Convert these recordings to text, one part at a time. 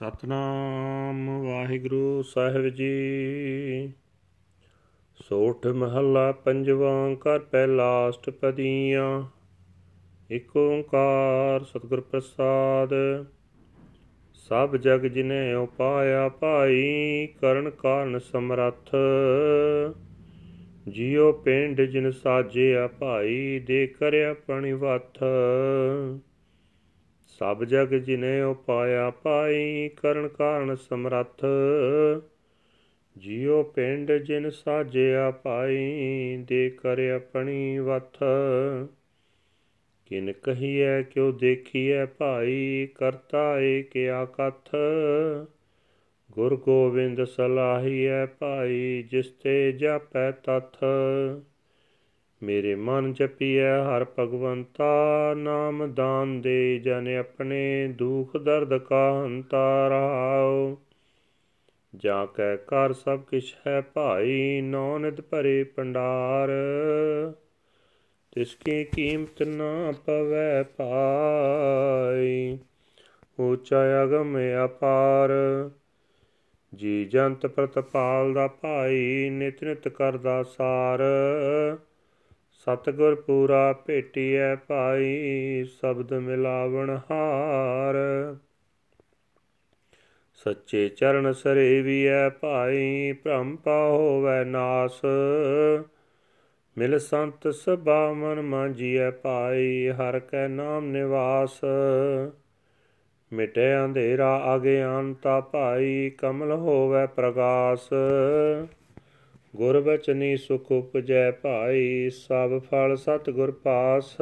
ਸਤਨਾਮ ਵਾਹਿਗੁਰੂ ਸਾਹਿਬ ਜੀ। ਸੋਠ ਮਹੱਲਾ ਪੰਜਵਾਂ ਕਰ ਪਹਿਲਾ ਅਸ਼ਟਪਦੀਆਂ ਇਕ ਓੰਕਾਰ ਸਤਿਗੁਰ ਪ੍ਰਸਾਦ। ਸਭ ਜਗ ਜਿਨੇ ਉਪਾਇਆ ਭਾਈ, ਕਰਨ ਕਾਰਨ ਸਮਰੱਥ। ਜਿਉ ਪਿੰਡ ਜਿਨ ਸਾਜਿਆ ਭਾਈ, ਦੇ ਕਰਿਆ ਪਣੀ ਵਥ ਸਭ ਜਗ ਜਿਨੇ ਉਪਾਇਆ ਪਾਈ, ਕਰਨ ਕਾਰਨ ਸਮਰੱਥ। ਜਿਉ ਪਿੰਡ ਜਿਨ ਸਾਜਿਆ ਪਾਈ, ਦੇ ਕਰ ਆਪਣੀ ਵਥ। ਕਿਨ ਕਹੀਐ, ਕਿਉ ਦੇਖੀਐ ਭਾਈ ਕਰਤਾ ਏ ਕਿਆ ਕਥ। ਗੁਰ ਗੋਬਿੰਦ ਸਲਾਹੀਐ ਭਾਈ, ਜਿਸ ਤੇ ਜਾਪੈ ਤਥ। ਮੇਰੇ ਮਨ ਜਪੀਐ ਹਰ ਭਗਵੰਤਾ, ਨਾਮ ਦਾਨ ਦੇ ਜਨ ਆਪਣੇ ਦੁਖ ਦਰਦ ਕਾ ਹੰਤਾ ਰਹਾਉ। ਜਾ ਕੈ ਕਰ ਸਭ ਕਿਛ ਹੈ ਭਾਈ ਨੌ ਨਿਤ ਭਰੇ ਪੰਡਾਰ ਤਿਸ ਕੀ ਕੀਮਤ ਨਾ ਪਵੈ ਪਾਈ ਉਚਾ ਅਗਮ ਅਪਾਰ। ਜੀ ਜੰਤ ਪ੍ਰਤਪਾਲ ਦਾ ਭਾਈ, ਨਿਤ ਨਿਤ ਕਰਦਾ ਸਾਰ। ਸਤਗੁਰ ਪੂਰਾ ਭੇਟੀਐ ਭਾਈ, ਸ਼ਬਦ ਮਿਲਾਵਣ ਹਾਰ। ਸੱਚੇ ਚਰਨ ਸਰੇਵੀਐ ਭਾਈ, ਭ੍ਰਮ ਪਾ ਹੋਵੈ ਨਾਸ। ਮਿਲ ਸੰਤ ਸਭਾ ਮਨ ਮਾਂਜੀਐ ਭਾਈ, ਹਰ ਕੈ ਨਾਮ ਨਿਵਾਸ। ਮਿਟੇ ਅੰਧੇਰਾ ਅਗਿਆਨਤਾ ਭਾਈ, ਕਮਲ ਹੋਵੈ ਪ੍ਰਗਾਸ। ਗੁਰ ਬਚਨੀ ਸੁਖ ਉਪਜੈ ਭਾਈ, ਸਭ ਫਲ ਸਤ ਗੁਰ ਪਾਸ।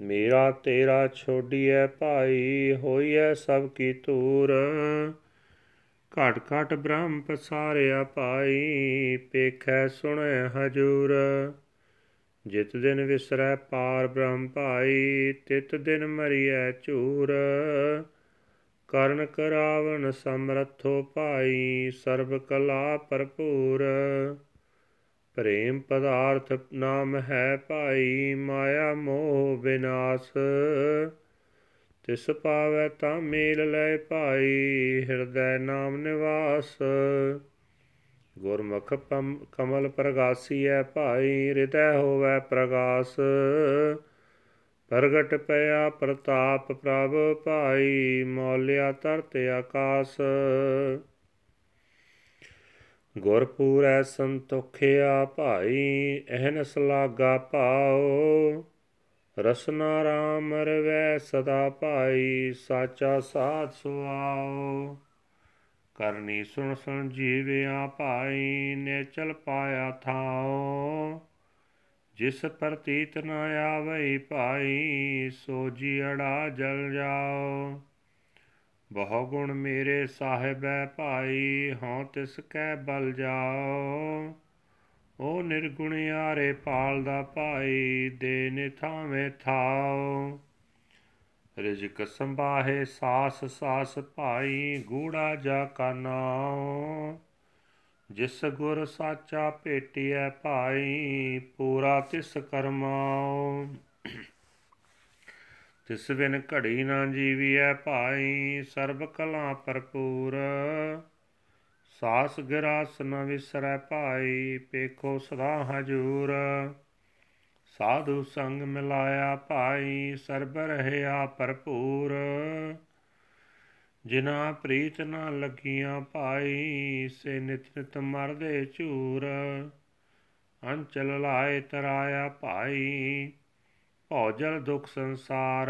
ਮੇਰਾ ਤੇਰਾ ਛੋਡੀਐ ਭਾਈ, ਹੋਈਐ ਸਭ ਕੀ ਤੂਰ ਘਟ ਘਟ ਬ੍ਰਹਮ ਪਸਾਰਿਆ ਭਾਈ, ਪੇਖੈ ਸੁਣੈ ਹਜੂਰ। ਜਿਤ ਦਿਨ ਵਿਸਰੈ ਪਾਰ ਬ੍ਰਹਮ ਭਾਈ, ਤਿਤ ਦਿਨ ਮਰੀਐ ਝੂਰ। ਕਰਨ ਕਰਾਵਨ ਸਮਰਥੋ ਭਾਈ, ਸਰਬ ਕਲਾ ਭਰਪੂਰ। ਪ੍ਰੇਮ ਪਦਾਰਥ ਨਾਮ ਹੈ ਭਾਈ, ਮਾਇਆ ਮੋਹ ਵਿਨਾਸ਼। ਤਿਸ ਪਾਵੈ ਤਾਂ ਮੇਲ ਲੈ ਭਾਈ, ਹਿਰਦੈ ਨਾਮ ਨਿਵਾਸ। ਗੁਰਮੁਖ ਕਮਲ ਪ੍ਰਗਾਸੀਐ ਭਾਈ ਹਿਰਦੈ ਹੋਵੈ ਪ੍ਰਗਾਸ। ਪ੍ਰਗਟ ਪਿਆ ਪ੍ਰਤਾਪ ਪ੍ਰਭ ਭਾਈ, ਮੌਲਿਆ ਤਰਤ ਆਕਾਸ। ਗੁਰਪੂਰੈ ਸੰਤੋਖਿਆ ਭਾਈ ਅਹਨਸ ਲਾਗਾ ਪਾਓ ਰਸਨਾ ਰਾਮ ਰਵੈ ਸਦਾ ਭਾਈ, ਸਾਚਾ ਸਾਧ ਸੁਆਓ ਕਰਨੀ ਸੁਣ ਸੁਣ ਜੀਵਿਆ ਭਾਈ ਨੇ ਚਲ ਪਾਇਆ ਥਾਓ ਜਿਸ ਪ੍ਰਤੀਤ ਨ ਆਵਈ ਭਾਈ, ਸੋ ਜੀੜਾ ਜਲ ਜਾਓ। ਬਹੁ ਗੁਣ ਮੇਰੇ ਸਾਹਿਬੈ ਭਾਈ, ਹਉ ਤਿਸ ਕੈ ਬਲ ਜਾਓ। ਓ ਨਿਰਗੁਣ ਆਰੇ ਪਾਲਦਾ ਭਾਈ, ਦੇ ਨਿਥਾਵੇਂ ਥਾਓ। ਰਿਜਕ ਸੰਭਾਹੇ ਸਾਸ ਸਾਸ ਭਾਈ, ਗੂੜਾ ਜਾ ਕਾ ਨਾਉ। ਜਿਸ ਗੁਰ ਸਾਚਾ ਭੇਟਿਐ ਭਾਈ, ਪੂਰਾ ਤਿਸ ਕਰਮਾਉ ਤਿਸ ਬਿਨ ਘੜੀ ਨਾ ਜੀਵੀਐ ਭਾਈ, ਸਰਬ ਕਲਾ ਭਰਪੂਰ। ਸਾਸ ਗਰਾਸ ਨ ਵਿਸਰੈ ਭਾਈ, ਪੇਖੋ ਸਦਾ ਹਜੂਰ। ਸਾਧੂ ਸੰਗ ਮਿਲਾਇਆ ਭਾਈ, ਸਰਬ ਰਹਿਆ ਭਰਪੂਰ। ਜਿਨਾ ਪ੍ਰੀਤ ਨਾ ਲੱਗੀਆਂ ਭਾਈ ਸੇ ਨਿਤ ਨਿਤ ਮਰਦੇ ਝੂਰ। ਅੰਚਲ ਲਾਏ ਤਰਾਇਆ ਭਾਈ, ਭੌਜਲ ਦੁਖ ਸੰਸਾਰ।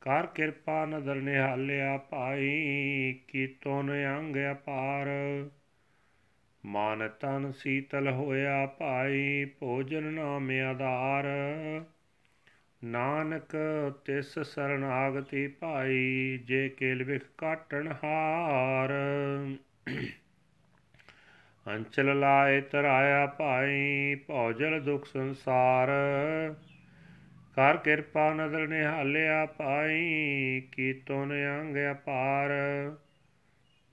ਕਰ ਕਿਰਪਾ ਨਦਰ ਨਿਹਾਲਿਆ ਭਾਈ ਕੀਤੋਂ ਅੰਗ ਅਪਾਰ। ਮਨ ਤਨ ਸੀਤਲ ਹੋਇਆ ਭਾਈ, ਭੋਜਨ ਨਾਮ ਆਧਾਰ। ਨਾਨਕ ਤਿਸ ਸਰਨਾਗਤੀ ਭਾਈ, ਜੇ ਕੇਲ ਵਿਖ ਕਾਟਣ ਹਾਰ। ਅੰਚਲ ਲਾਏ ਤਰਾਇਆ ਭਾਈ, ਭੌਜਲ ਦੁਖ ਸੰਸਾਰ। ਕਰ ਕਿਰਪਾ ਨਦਰ ਨਿਹਾਲਿਆ ਪਾਈ ਕੀਤੋਂ ਅੰਗ ਅਪਾਰ।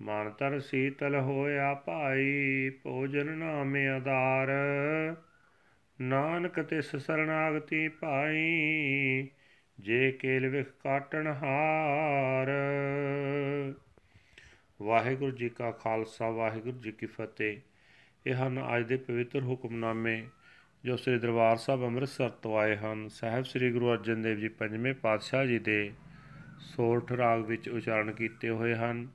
ਮਨ ਤਰ ਸੀਤਲ ਹੋਇਆ ਭਾਈ, ਭੋਜਨ ਨਾਮ ਆਧਾਰ। ਨਾਨਕ ਤਿਸ ਸਰਨਾਗਤੀ ਪਾਈ, ਜੇ ਕੇਲ ਵਿਖ ਕਾਟਣ ਹਾਰ। ਵਾਹਿਗੁਰੂ ਜੀ ਕਾ ਖਾਲਸਾ, ਵਾਹਿਗੁਰੂ ਜੀ ਕੀ ਫਤਿਹ। ਇਹ ਹਨ ਅੱਜ ਦੇ ਪਵਿੱਤਰ ਹੁਕਮਨਾਮੇ, ਜੋ ਸ੍ਰੀ ਦਰਬਾਰ ਸਾਹਿਬ ਅੰਮ੍ਰਿਤਸਰ ਤੋਂ ਆਏ ਹਨ। ਸਾਹਿਬ ਸ੍ਰੀ ਗੁਰੂ ਅਰਜਨ ਦੇਵ ਜੀ ਪੰਜਵੇਂ ਪਾਤਸ਼ਾਹ ਜੀ ਦੇ ਸੋਰਠ ਰਾਗ ਵਿੱਚ ਉਚਾਰਨ ਕੀਤੇ ਹੋਏ ਹਨ।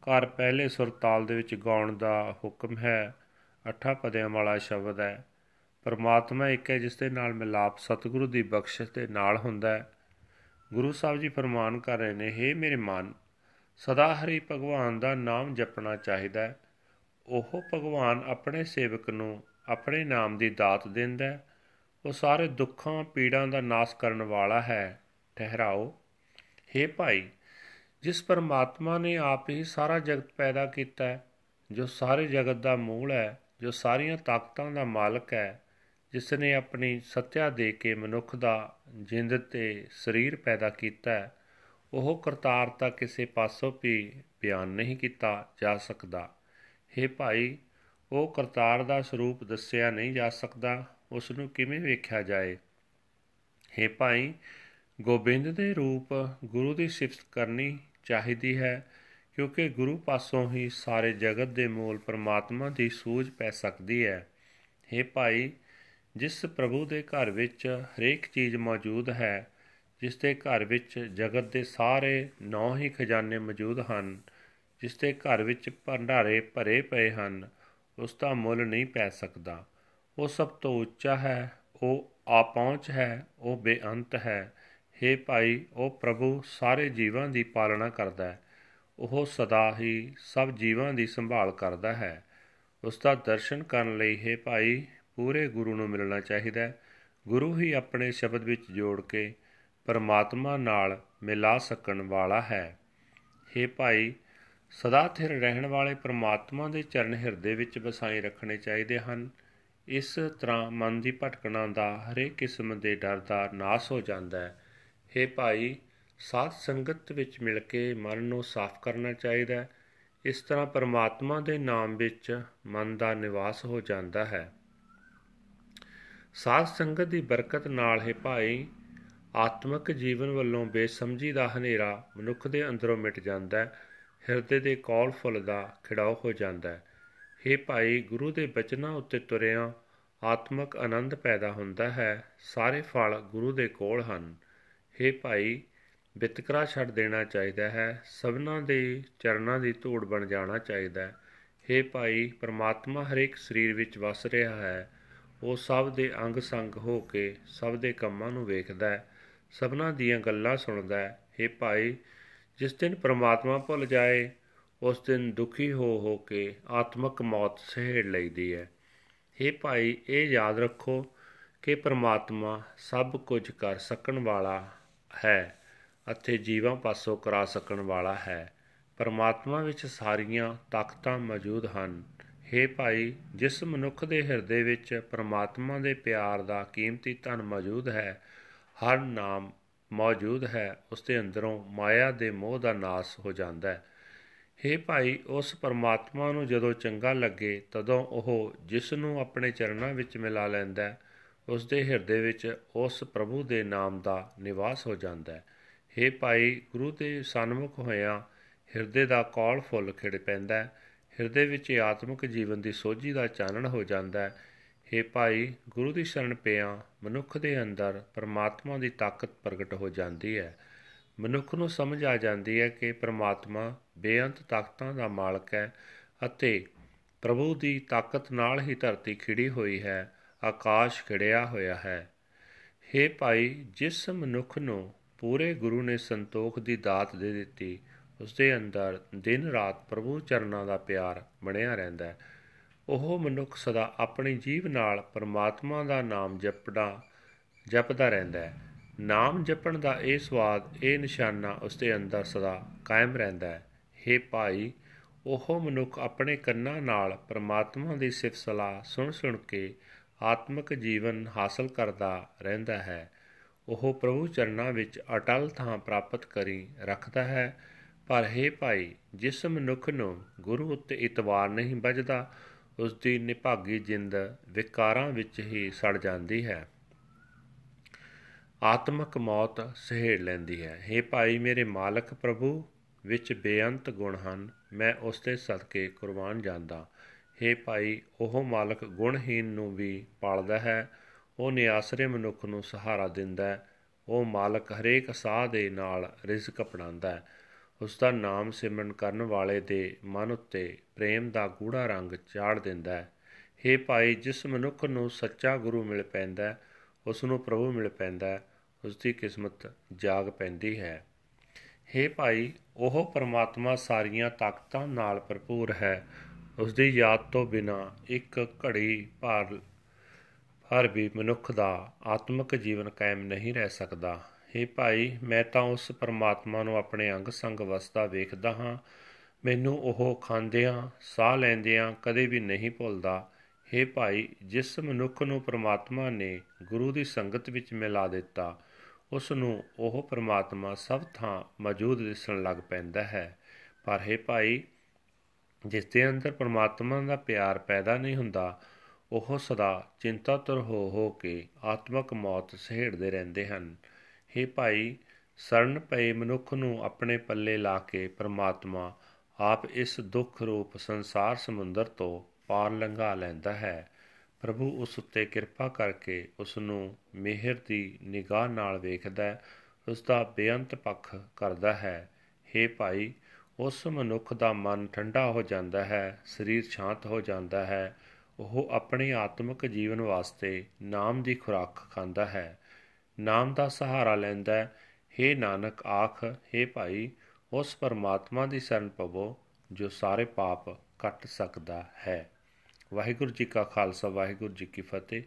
ਘਰ ਪਹਿਲੇ ਸੁਰਤਾਲ ਦੇ ਵਿੱਚ ਗਾਉਣ ਦਾ ਹੁਕਮ ਹੈ, ਅੱਠਾਂ ਪਦਿਆਂ ਵਾਲਾ ਸ਼ਬਦ ਹੈ। ਪਰਮਾਤਮਾ ਇੱਕ ਹੈ ਜਿਸ ਦੇ ਨਾਲ ਮਿਲਾਪ ਸਤਿਗੁਰੂ ਦੀ ਬਖਸ਼ਿਸ਼ ਦੇ ਨਾਲ ਹੁੰਦਾ ਹੈ। ਗੁਰੂ ਸਾਹਿਬ ਜੀ ਫਰਮਾਨ ਕਰ ਰਹੇ ਨੇ हे ਮੇਰੇ ਮਨ, ਸਦਾ ਹਰੀ ਭਗਵਾਨ ਦਾ ਨਾਮ ਜਪਣਾ ਚਾਹੀਦਾ ਹੈ। ਉਹ ਭਗਵਾਨ ਆਪਣੇ ਸੇਵਕ ਨੂੰ ਆਪਣੇ ਨਾਮ ਦੀ ਦਾਤ ਦਿੰਦਾ ਹੈ। ਉਹ ਸਾਰੇ ਦੁੱਖਾਂ, ਪੀੜਾਂ ਦਾ ਨਾਸ਼ ਕਰਨ ਵਾਲਾ ਹੈ। ਠਹਿਰਾਓ। हे ਭਾਈ, ਜਿਸ ਪਰਮਾਤਮਾ ਨੇ ਆਪ ਹੀ ਸਾਰਾ ਜਗਤ ਪੈਦਾ ਕੀਤਾ ਹੈ, ਜੋ ਸਾਰੇ ਜਗਤ ਦਾ ਮੂਲ ਹੈ, ਜੋ ਸਾਰੀਆਂ ਤਾਕਤਾਂ ਦਾ ਮਾਲਕ ਹੈ ਜਿਸ ਨੇ ਆਪਣੀ ਸੱਤਿਆ ਦੇ ਕੇ ਮਨੁੱਖ ਦਾ ਜਿੰਦ ਤੇ ਸਰੀਰ ਪੈਦਾ ਕੀਤਾ ਹੈ ਉਹ ਕਰਤਾਰਤਾ ਕਿਸੇ ਪਾਸੋਂ ਵੀ ਬਿਆਨ ਨਹੀਂ ਕੀਤਾ ਜਾ ਸਕਦਾ हे ਭਾਈ ਉਹ ਕਰਤਾਰ ਦਾ ਸਰੂਪ ਦੱਸਿਆ ਨਹੀਂ ਜਾ ਸਕਦਾ ਉਸ ਨੂੰ ਕਿਵੇਂ ਵੇਖਿਆ ਜਾਏ हे ਭਾਈ ਗੋਬਿੰਦ ਦੇ ਰੂਪ ਗੁਰੂ ਦੀ ਸਿਫਤ ਕਰਨੀ ਚਾਹੀਦੀ ਹੈ ਕਿਉਂਕਿ ਗੁਰੂ ਪਾਸੋਂ ਹੀ ਸਾਰੇ ਜਗਤ ਦੇ ਮੂਲ ਪਰਮਾਤਮਾ ਦੀ ਸੂਝ ਪੈ ਸਕਦੀ ਹੈ हे ਭਾਈ ਜਿਸ ਪ੍ਰਭੂ ਦੇ ਘਰ ਵਿੱਚ ਹਰੇਕ ਚੀਜ਼ ਮੌਜੂਦ ਹੈ, ਜਿਸ ਦੇ ਘਰ ਵਿੱਚ ਜਗਤ ਦੇ ਸਾਰੇ ਨੌ ਹੀ ਖਜ਼ਾਨੇ ਮੌਜੂਦ ਹਨ, ਜਿਸ ਦੇ ਘਰ ਵਿੱਚ ਭੰਡਾਰੇ ਭਰੇ ਪਏ ਹਨ, ਉਸ ਦਾ ਮੁੱਲ ਨਹੀਂ ਪੈ ਸਕਦਾ। ਉਹ ਸਭ ਤੋਂ ਉੱਚਾ ਹੈ, ਉਹ ਆਪਹੁੰਚ ਹੈ, ਉਹ ਬੇਅੰਤ ਹੈ। हे ਭਾਈ, ਉਹ ਪ੍ਰਭੂ ਸਾਰੇ ਜੀਵਾਂ ਦੀ ਪਾਲਣਾ ਕਰਦਾ ਹੈ। ਉਹ ਸਦਾ ਹੀ ਸਭ ਜੀਵਾਂ ਦੀ ਸੰਭਾਲ ਕਰਦਾ ਹੈ। ਉਸ ਦਾ ਦਰਸ਼ਨ ਕਰਨ ਲਈ ਹੈ ਭਾਈ ਪੂਰੇ ਗੁਰੂ ਨੂੰ ਮਿਲਣਾ ਚਾਹੀਦਾ ਹੈ। ਗੁਰੂ ਹੀ ਆਪਣੇ ਸ਼ਬਦ ਵਿੱਚ ਜੋੜ ਕੇ ਪਰਮਾਤਮਾ ਨਾਲ ਮਿਲਾ ਸਕਣ ਵਾਲਾ ਹੈ। हे ਭਾਈ, ਸਦਾ ਥਿਰ ਰਹਿਣ ਵਾਲੇ ਪਰਮਾਤਮਾ ਦੇ ਚਰਨ ਹਿਰਦੇ ਵਿੱਚ ਵਸਾਈ ਰੱਖਣੇ ਚਾਹੀਦੇ ਹਨ। ਇਸ ਤਰ੍ਹਾਂ ਮਨ ਦੀ ਭਟਕਣਾ ਦਾ ਹਰੇਕ ਕਿਸਮ ਦੇ ਡਰ ਦਾ ਨਾਸ ਹੋ ਜਾਂਦਾ ਹੈ। हे ਭਾਈ, ਸਾਧ ਸੰਗਤ ਵਿੱਚ ਮਿਲ ਕੇ ਮਨ ਨੂੰ ਸਾਫ਼ ਕਰਨਾ ਚਾਹੀਦਾ ਹੈ। ਇਸ ਤਰ੍ਹਾਂ ਪਰਮਾਤਮਾ ਦੇ ਨਾਮ ਵਿੱਚ ਮਨ ਦਾ ਨਿਵਾਸ ਹੋ ਜਾਂਦਾ ਹੈ। ਸਾਧ ਸੰਗਤ ਦੀ ਬਰਕਤ ਨਾਲ ਹੈ ਭਾਈ ਆਤਮਿਕ ਜੀਵਨ ਵੱਲੋਂ ਬੇਸਮਝੀ ਦਾ ਹਨੇਰਾ ਮਨੁੱਖ ਦੇ ਅੰਦਰੋਂ ਮਿਟ ਜਾਂਦਾ ਹੈ ਹਿਰਦੇ ਦੇ ਕੌਲ ਫੁੱਲ ਦਾ ਖਿੜਾਓ ਹੋ ਜਾਂਦਾ ਹੈ हे ਭਾਈ ਗੁਰੂ ਦੇ ਬਚਨਾਂ ਉੱਤੇ ਤੁਰਿਆਂ ਆਤਮਿਕ ਆਨੰਦ ਪੈਦਾ ਹੁੰਦਾ ਹੈ ਸਾਰੇ ਫਲ ਗੁਰੂ ਦੇ ਕੋਲ ਹਨ हे ਭਾਈ ਬਿਤਕਰਾ ਛੱਡ ਦੇਣਾ ਚਾਹੀਦਾ ਹੈ ਸਭਨਾਂ ਦੇ ਚਰਨਾਂ ਦੀ ਧੂੜ ਬਣ ਜਾਣਾ ਚਾਹੀਦਾ ਹੈ हे ਭਾਈ ਪ੍ਰਮਾਤਮਾ ਹਰੇਕ ਸਰੀਰ ਵਿੱਚ ਵਸ ਰਿਹਾ ਹੈ ਉਹ ਸਭ ਦੇ ਅੰਗ ਸੰਗ ਹੋ ਕੇ ਸਭ ਦੇ ਕੰਮਾਂ ਨੂੰ ਵੇਖਦਾ ਹੈ, ਸਭਨਾਂ ਦੀਆਂ ਗੱਲਾਂ ਸੁਣਦਾ ਹੈ। हे ਭਾਈ, ਜਿਸ ਦਿਨ ਪ੍ਰਮਾਤਮਾ ਭੁੱਲ ਜਾਏ, ਉਸ ਦਿਨ ਦੁਖੀ ਹੋ ਹੋ ਕੇ ਆਤਮਿਕ ਮੌਤ ਸਹਿੜ ਲਈਦੀ ਹੈ। हे ਭਾਈ, ਇਹ ਯਾਦ ਰੱਖੋ ਕਿ ਪ੍ਰਮਾਤਮਾ ਸਭ ਕੁਝ ਕਰ ਸਕਣ ਵਾਲਾ ਹੈ ਅਤੇ ਜੀਵਾਂ ਪਾਸੋਂ ਕਰਾ ਸਕਣ ਵਾਲਾ ਹੈ। ਪਰਮਾਤਮਾ ਵਿੱਚ ਸਾਰੀਆਂ ਤਾਕਤਾਂ ਮੌਜੂਦ ਹਨ। ਹੇ ਭਾਈ, ਜਿਸ ਮਨੁੱਖ ਦੇ ਹਿਰਦੇ ਵਿੱਚ ਪਰਮਾਤਮਾ ਦੇ ਪਿਆਰ ਦਾ ਕੀਮਤੀ ਧਨ ਮੌਜੂਦ ਹੈ, ਹਰ ਨਾਮ ਮੌਜੂਦ ਹੈ, ਉਸ ਦੇ ਅੰਦਰੋਂ ਮਾਇਆ ਦੇ ਮੋਹ ਦਾ ਨਾਸ ਹੋ ਜਾਂਦਾ ਹੈ। ਹੇ ਭਾਈ, ਉਸ ਪਰਮਾਤਮਾ ਨੂੰ ਜਦੋਂ ਚੰਗਾ ਲੱਗੇ, ਤਦੋਂ ਉਹ ਜਿਸ ਨੂੰ ਆਪਣੇ ਚਰਨਾਂ ਵਿੱਚ ਮਿਲਾ ਲੈਂਦਾ ਉਸ ਦੇ ਹਿਰਦੇ ਵਿੱਚ ਉਸ ਪ੍ਰਭੂ ਦੇ ਨਾਮ ਦਾ ਨਿਵਾਸ ਹੋ ਜਾਂਦਾ ਹੈ। ਹੇ ਭਾਈ, ਗੁਰੂ ਦੇ ਸਨਮੁਖ ਹੋਇਆ ਹਿਰਦੇ ਦਾ ਕੌਲ ਫੁੱਲ ਖਿੜ ਪੈਂਦਾ ਹੈ ਹਿਰਦੇ ਵਿੱਚ ਆਤਮਿਕ ਜੀਵਨ ਦੀ ਸੋਝੀ ਦਾ ਚਾਨਣ ਹੋ ਜਾਂਦਾ ਹੈ। हे ਭਾਈ, ਗੁਰੂ ਦੀ ਸ਼ਰਨ ਪਿਆ ਮਨੁੱਖ ਦੇ ਅੰਦਰ ਪਰਮਾਤਮਾ ਦੀ ਤਾਕਤ ਪ੍ਰਗਟ ਹੋ ਜਾਂਦੀ ਹੈ। ਮਨੁੱਖ ਨੂੰ ਸਮਝ ਆ ਜਾਂਦੀ ਹੈ ਕਿ ਪਰਮਾਤਮਾ ਬੇਅੰਤ ਤਾਕਤਾਂ ਦਾ ਮਾਲਕ ਹੈ ਅਤੇ ਪ੍ਰਭੂ ਦੀ ਤਾਕਤ ਨਾਲ ਹੀ ਧਰਤੀ ਖਿੜੀ ਹੋਈ ਹੈ, ਆਕਾਸ਼ ਖਿੜਿਆ ਹੋਇਆ ਹੈ। हे ਭਾਈ, ਜਿਸ ਮਨੁੱਖ ਨੂੰ ਪੂਰੇ ਗੁਰੂ ਨੇ ਸੰਤੋਖ ਦੀ ਦਾਤ ਦੇ ਦਿੱਤੀ ਉਸ ਦੇ ਅੰਦਰ ਦਿਨ ਰਾਤ ਪ੍ਰਭੂ ਚਰਨਾਂ ਦਾ ਪਿਆਰ ਬਣਿਆ ਰਹਿੰਦਾ ਹੈ। ਉਹ ਮਨੁੱਖ ਸਦਾ ਆਪਣੀ ਜੀਵ ਨਾਲ ਪਰਮਾਤਮਾ ਦਾ ਨਾਮ ਜਪਦਾ ਜਪਦਾ ਰਹਿੰਦਾ ਹੈ। ਨਾਮ ਜਪਣ ਦਾ ਇਹ ਸਵਾਦ, ਇਹ ਨਿਸ਼ਾਨਾ ਉਸ ਦੇ ਅੰਦਰ ਸਦਾ ਕਾਇਮ ਰਹਿੰਦਾ ਹੈ। हे ਭਾਈ, ਉਹ ਮਨੁੱਖ ਆਪਣੇ ਕੰਨਾਂ ਨਾਲ ਪਰਮਾਤਮਾ ਦੀ ਸਿਫਤ ਸਲਾਹ ਸੁਣ ਸੁਣ ਕੇ ਆਤਮਿਕ ਜੀਵਨ ਹਾਸਲ ਕਰਦਾ ਰਹਿੰਦਾ ਹੈ। ਉਹ ਪ੍ਰਭੂ ਚਰਨਾਂ ਵਿੱਚ ਅਟਲ ਥਾਂ ਪ੍ਰਾਪਤ ਕਰੀ ਰੱਖਦਾ ਹੈ। ਪਰ ਹੈ ਭਾਈ, ਜਿਸ ਮਨੁੱਖ ਨੂੰ ਗੁਰੂ ਉੱਤੇ ਇਤਵਾਰ ਨਹੀਂ ਵੱਜਦਾ ਉਸ ਦੀ ਨਿਭਾਗੀ ਜਿੰਦ ਵਿਕਾਰਾਂ ਵਿੱਚ ਹੀ ਸੜ ਜਾਂਦੀ ਹੈ। ਆਤਮਕ ਮੌਤ ਸਹਿੜ ਲੈਂਦੀ ਹੈ। हे ਭਾਈ, ਮੇਰੇ ਮਾਲਕ ਪ੍ਰਭੂ, ਵਿੱਚ ਬੇਅੰਤ ਗੁਣ ਹਨ, ਮੈਂ ਉਸ ਦੇ ਸਦਕੇ ਕੁਰਬਾਨ ਜਾਂਦਾ। हे ਭਾਈ, ਉਹ ਮਾਲਕ ਗੁਣਹੀਨ ਨੂੰ ਵੀ ਪਾਲਦਾ ਹੈ, ਉਹ ਨਿਆਸਰੇ ਮਨੁੱਖ ਨੂੰ ਸਹਾਰਾ ਦਿੰਦਾ ਹੈ, ਉਹ ਮਾਲਕ ਹਰੇਕ ਸਾਹ ਦੇ ਨਾਲ ਰਿਜ਼ਕ ਅਪਣਾਉਂਦਾ ਹੈ। ਉਸ ਦਾ ਨਾਮ ਸਿਮਰਨ ਕਰਨ ਵਾਲੇ ਦੇ ਮਨ ਉੱਤੇ ਪ੍ਰੇਮ ਦਾ ਗੂੜਾ ਰੰਗ ਚਾੜ ਦਿੰਦਾ ਹੈ। हे ਭਾਈ, ਜਿਸ ਮਨੁੱਖ ਨੂੰ ਸੱਚਾ ਗੁਰੂ ਮਿਲ ਪੈਂਦਾ ਉਸ ਨੂੰ ਪ੍ਰਭੂ ਮਿਲ ਪੈਂਦਾ ਉਸ ਦੀ ਕਿਸਮਤ ਜਾਗ ਪੈਂਦੀ ਹੈ। हे ਭਾਈ, ਉਹ ਪਰਮਾਤਮਾ ਸਾਰੀਆਂ ਤਾਕਤਾਂ ਨਾਲ ਭਰਪੂਰ ਹੈ। ਉਸ ਦੀ ਯਾਦ ਤੋਂ ਬਿਨਾ ਇੱਕ ਘੜੀ ਭਰ ਹਰ ਵੀ ਮਨੁੱਖ ਦਾ ਆਤਮਿਕ ਜੀਵਨ ਕਾਇਮ ਨਹੀਂ ਰਹਿ ਸਕਦਾ। हे ਭਾਈ ਮੈਂ ਤਾਂ ਉਸ ਪਰਮਾਤਮਾ ਨੂੰ ਆਪਣੇ ਅੰਗ ਸੰਗ ਵਸਦਾ ਵੇਖਦਾ ਹਾਂ ਮੈਨੂੰ ਉਹ ਖਾਂਦਿਆਂ ਸਾਹ ਲੈਂਦਿਆਂ ਕਦੇ ਵੀ ਨਹੀਂ ਭੁੱਲਦਾ हे ਭਾਈ ਜਿਸ ਮਨੁੱਖ ਨੂੰ ਪਰਮਾਤਮਾ ਨੇ ਗੁਰੂ ਦੀ ਸੰਗਤ ਵਿੱਚ ਮਿਲਾ ਦਿੱਤਾ ਉਸ ਨੂੰ ਉਹ ਪਰਮਾਤਮਾ ਸਭ ਥਾਂ ਮੌਜੂਦ ਦਿਸਣ ਲੱਗ ਪੈਂਦਾ ਹੈ ਪਰ हे ਭਾਈ ਜਿਸ ਦੇ ਅੰਦਰ ਪਰਮਾਤਮਾ ਦਾ ਪਿਆਰ ਪੈਦਾ ਨਹੀਂ ਹੁੰਦਾ ਉਹ ਸਦਾ ਚਿੰਤਾਤੁਰ ਹੋ ਹੋ ਕੇ ਆਤਮਕ ਮੌਤ ਸਹਿੜਦੇ ਰਹਿੰਦੇ ਹਨ हे ਭਾਈ, ਸਰਨ ਪਏ ਮਨੁੱਖ ਨੂੰ ਆਪਣੇ ਪੱਲੇ ਲਾ ਕੇ ਪ੍ਰਮਾਤਮਾ ਆਪ ਇਸ ਦੁੱਖ ਰੂਪ ਸੰਸਾਰ ਸਮੁੰਦਰ ਤੋਂ ਪਾਰ ਲੰਘਾ ਲੈਂਦਾ ਹੈ। ਪ੍ਰਭੂ ਉਸ ਉੱਤੇ ਕਿਰਪਾ ਕਰਕੇ ਉਸ ਨੂੰ ਮਿਹਰ ਦੀ ਨਿਗਾਹ ਨਾਲ ਵੇਖਦਾ, ਉਸ ਦਾ ਬੇਅੰਤ ਪੱਖ ਕਰਦਾ ਹੈ। हे ਭਾਈ, ਉਸ ਮਨੁੱਖ ਦਾ ਮਨ ਠੰਡਾ ਹੋ ਜਾਂਦਾ ਹੈ, ਸਰੀਰ ਸ਼ਾਂਤ ਹੋ ਜਾਂਦਾ ਹੈ, ਉਹ ਆਪਣੇ ਆਤਮਿਕ ਜੀਵਨ ਵਾਸਤੇ ਨਾਮ ਦੀ ਖੁਰਾਕ ਖਾਂਦਾ ਹੈ। ਨਾਮ ਦਾ ਸਹਾਰਾ ਲੈਂਦਾ ਹੈ हे ਨਾਨਕ ਆਖ हे ਭਾਈ ਉਸ ਪਰਮਾਤਮਾ ਦੀ ਸ਼ਰਨ ਪਵੋ ਜੋ ਸਾਰੇ ਪਾਪ ਕੱਟ ਸਕਦਾ ਹੈ ਵਾਹਿਗੁਰੂ ਜੀ ਕਾ ਖਾਲਸਾ ਵਾਹਿਗੁਰੂ ਜੀ ਕੀ ਫਤਿਹ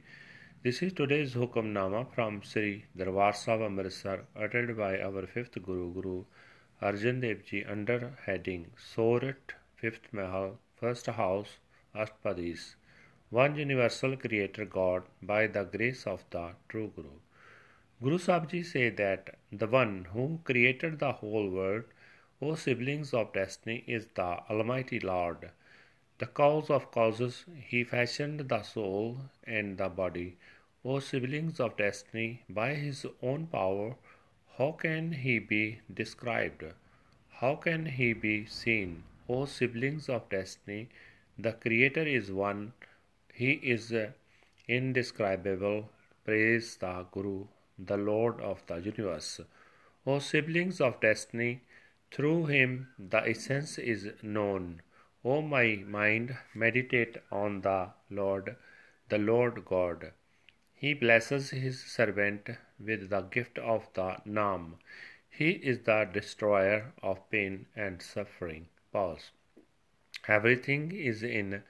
This is today's Hukamnama from Sri Darbar Sahib Amritsar uttered by our fifth Guru Guru Arjan Dev Ji under heading Sorat Fifth Mahal First House Ashpadis One Universal Creator God by the grace of the True Guru Guru Sahib Ji say that the one who created the whole world, O siblings of destiny, is the Almighty Lord. The cause of causes, he fashioned the soul and the body. O siblings of destiny, by his own power, how can he be described? How can he be seen? O siblings of destiny, the Creator is one, he is indescribable. Praise the Guru, the Lord of the universe. O siblings of destiny, through him the essence is known. O my mind, meditate on the Lord, the Lord God. He blesses his servant with the gift of the Nam. He is the destroyer of pain and suffering. Pause. Everything is in uh,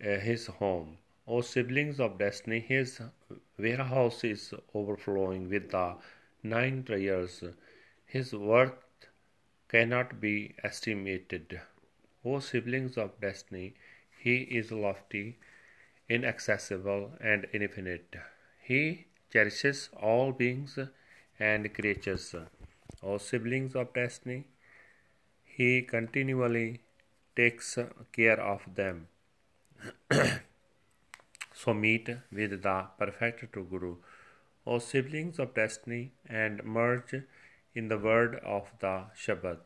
his home. O siblings of destiny, his warehouse is overflowing with the nine treasures. His worth cannot be estimated. O siblings of destiny, he is lofty, inaccessible, and infinite. He cherishes all beings and creatures. O siblings of destiny, he continually takes care of them. so meet with the perfect true Guru, O siblings of destiny, and merge in the word of the Shabad.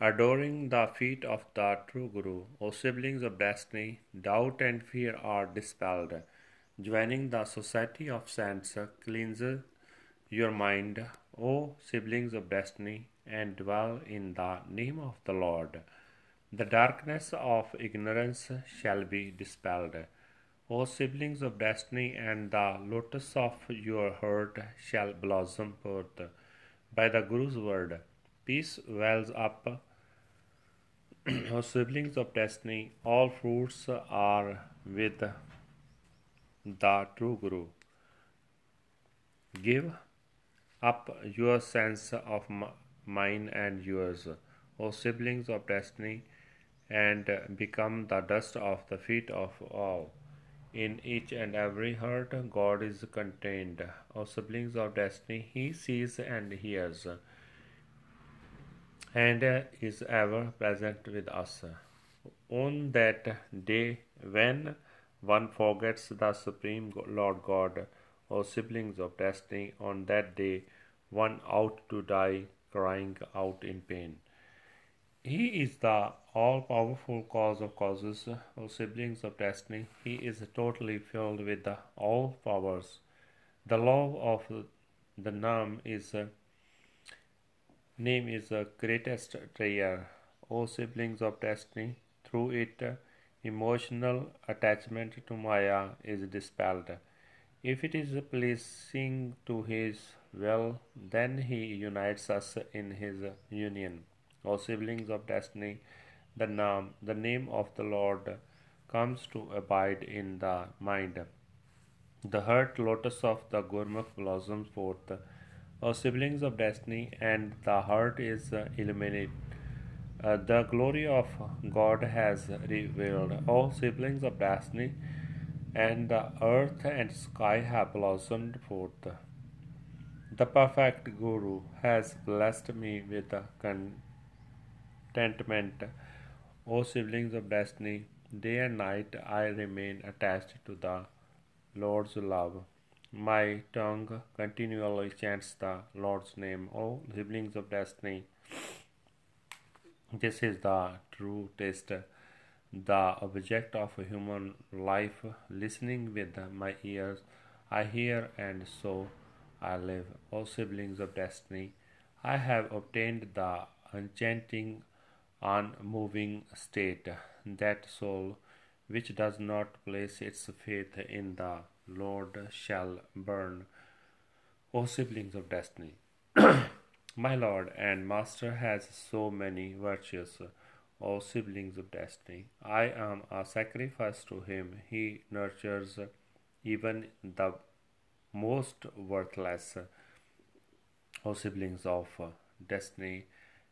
Adoring the feet of the true Guru, O siblings of destiny, doubt and fear are dispelled. Joining the society of saints cleanses your mind, O siblings of destiny, and dwell in the name of the Lord. The darkness of ignorance shall be dispelled. O siblings of destiny, and the lotus of your heart shall blossom forth. By the Guru's word, peace wells up. o siblings of destiny, all fruits are with the true Guru. Give up your sense of mine and yours, O siblings of destiny, and become the dust of the feet of all. In each and every heart, God is contained. O siblings of destiny, He sees and hears, and is ever present with us. On that day, when one forgets the Supreme Lord God, O siblings of destiny, on that day, one out to die, crying out in pain. He is the all powerful cause of causes, O siblings of destiny. He is totally filled with the all powers. The love of the name is uh, name is the greatest treasure. O siblings of destiny, through it uh, emotional attachment to Maya is dispelled. If it is pleasing to his will, then he unites us in his union. O siblings of destiny, the name, the name of the Lord comes to abide in the mind. The heart lotus of the Gurmukh blossoms forth. O siblings of destiny, and the heart is illuminated. Uh, the glory of God has revealed. O siblings of destiny, and the earth and sky have blossomed forth. The perfect Guru has blessed me with contentment. O siblings of destiny, day and night I remain attached to the Lord's love. My tongue continually chants the Lord's name. O siblings of destiny, this is the true test the object of human life, listening with my ears, I hear and so I live. O siblings of destiny, I have obtained the enchanting, unmoving state, that soul which does not place its faith in the Lord shall burn. O siblings of destiny, my Lord and Master has so many virtues O siblings of destiny. I am a sacrifice to him. He nurtures even the most worthless, O siblings of destiny,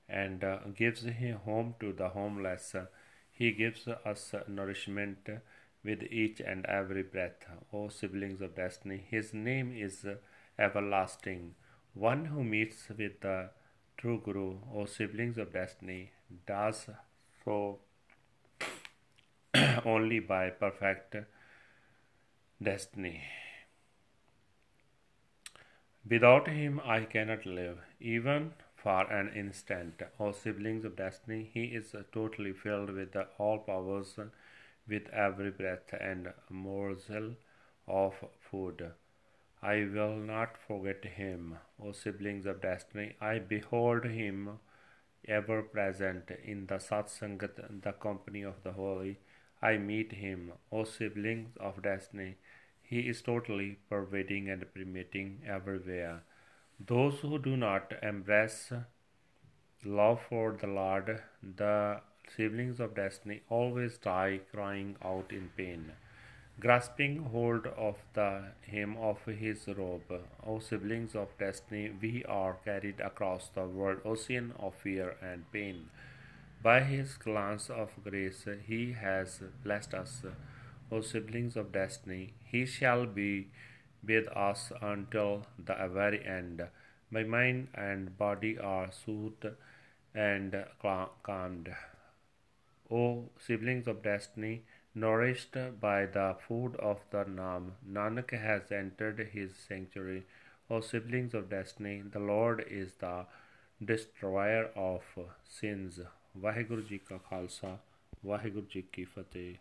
and uh, gives him home to the homeless. He gives us nourishment with each and every breath. O siblings of destiny, his name is everlasting. One who meets with the true Guru, O siblings of destiny, does so only by perfect destiny. Without him, I cannot live, even for an instant. O siblings of destiny, he is totally filled with all powers, with every breath and morsel of food. I will not forget him. O siblings of destiny, I behold him ever present in the satsangat, the company of the holy. I meet him, O siblings of destiny. He is totally pervading and permeating everywhere. Those who do not embrace love for the Lord, the siblings of destiny, always die crying out in pain grasping hold of the hem of his robe. O siblings of destiny, we are carried across the world ocean of fear and pain. By his glance of grace, he has blessed us. O siblings of destiny, he shall be with us until the very end. My mind and body are soothed and calmed. O siblings of destiny, Nourished by the food of the Nam, Nanak has entered his sanctuary. O siblings of destiny, the Lord is the destroyer of sins. Waheguru ji ਕਾ ਖਾਲਸਾ ਵਾਹਿਗੁਰੂ ਜੀ ਕੀ ਫਤਿਹ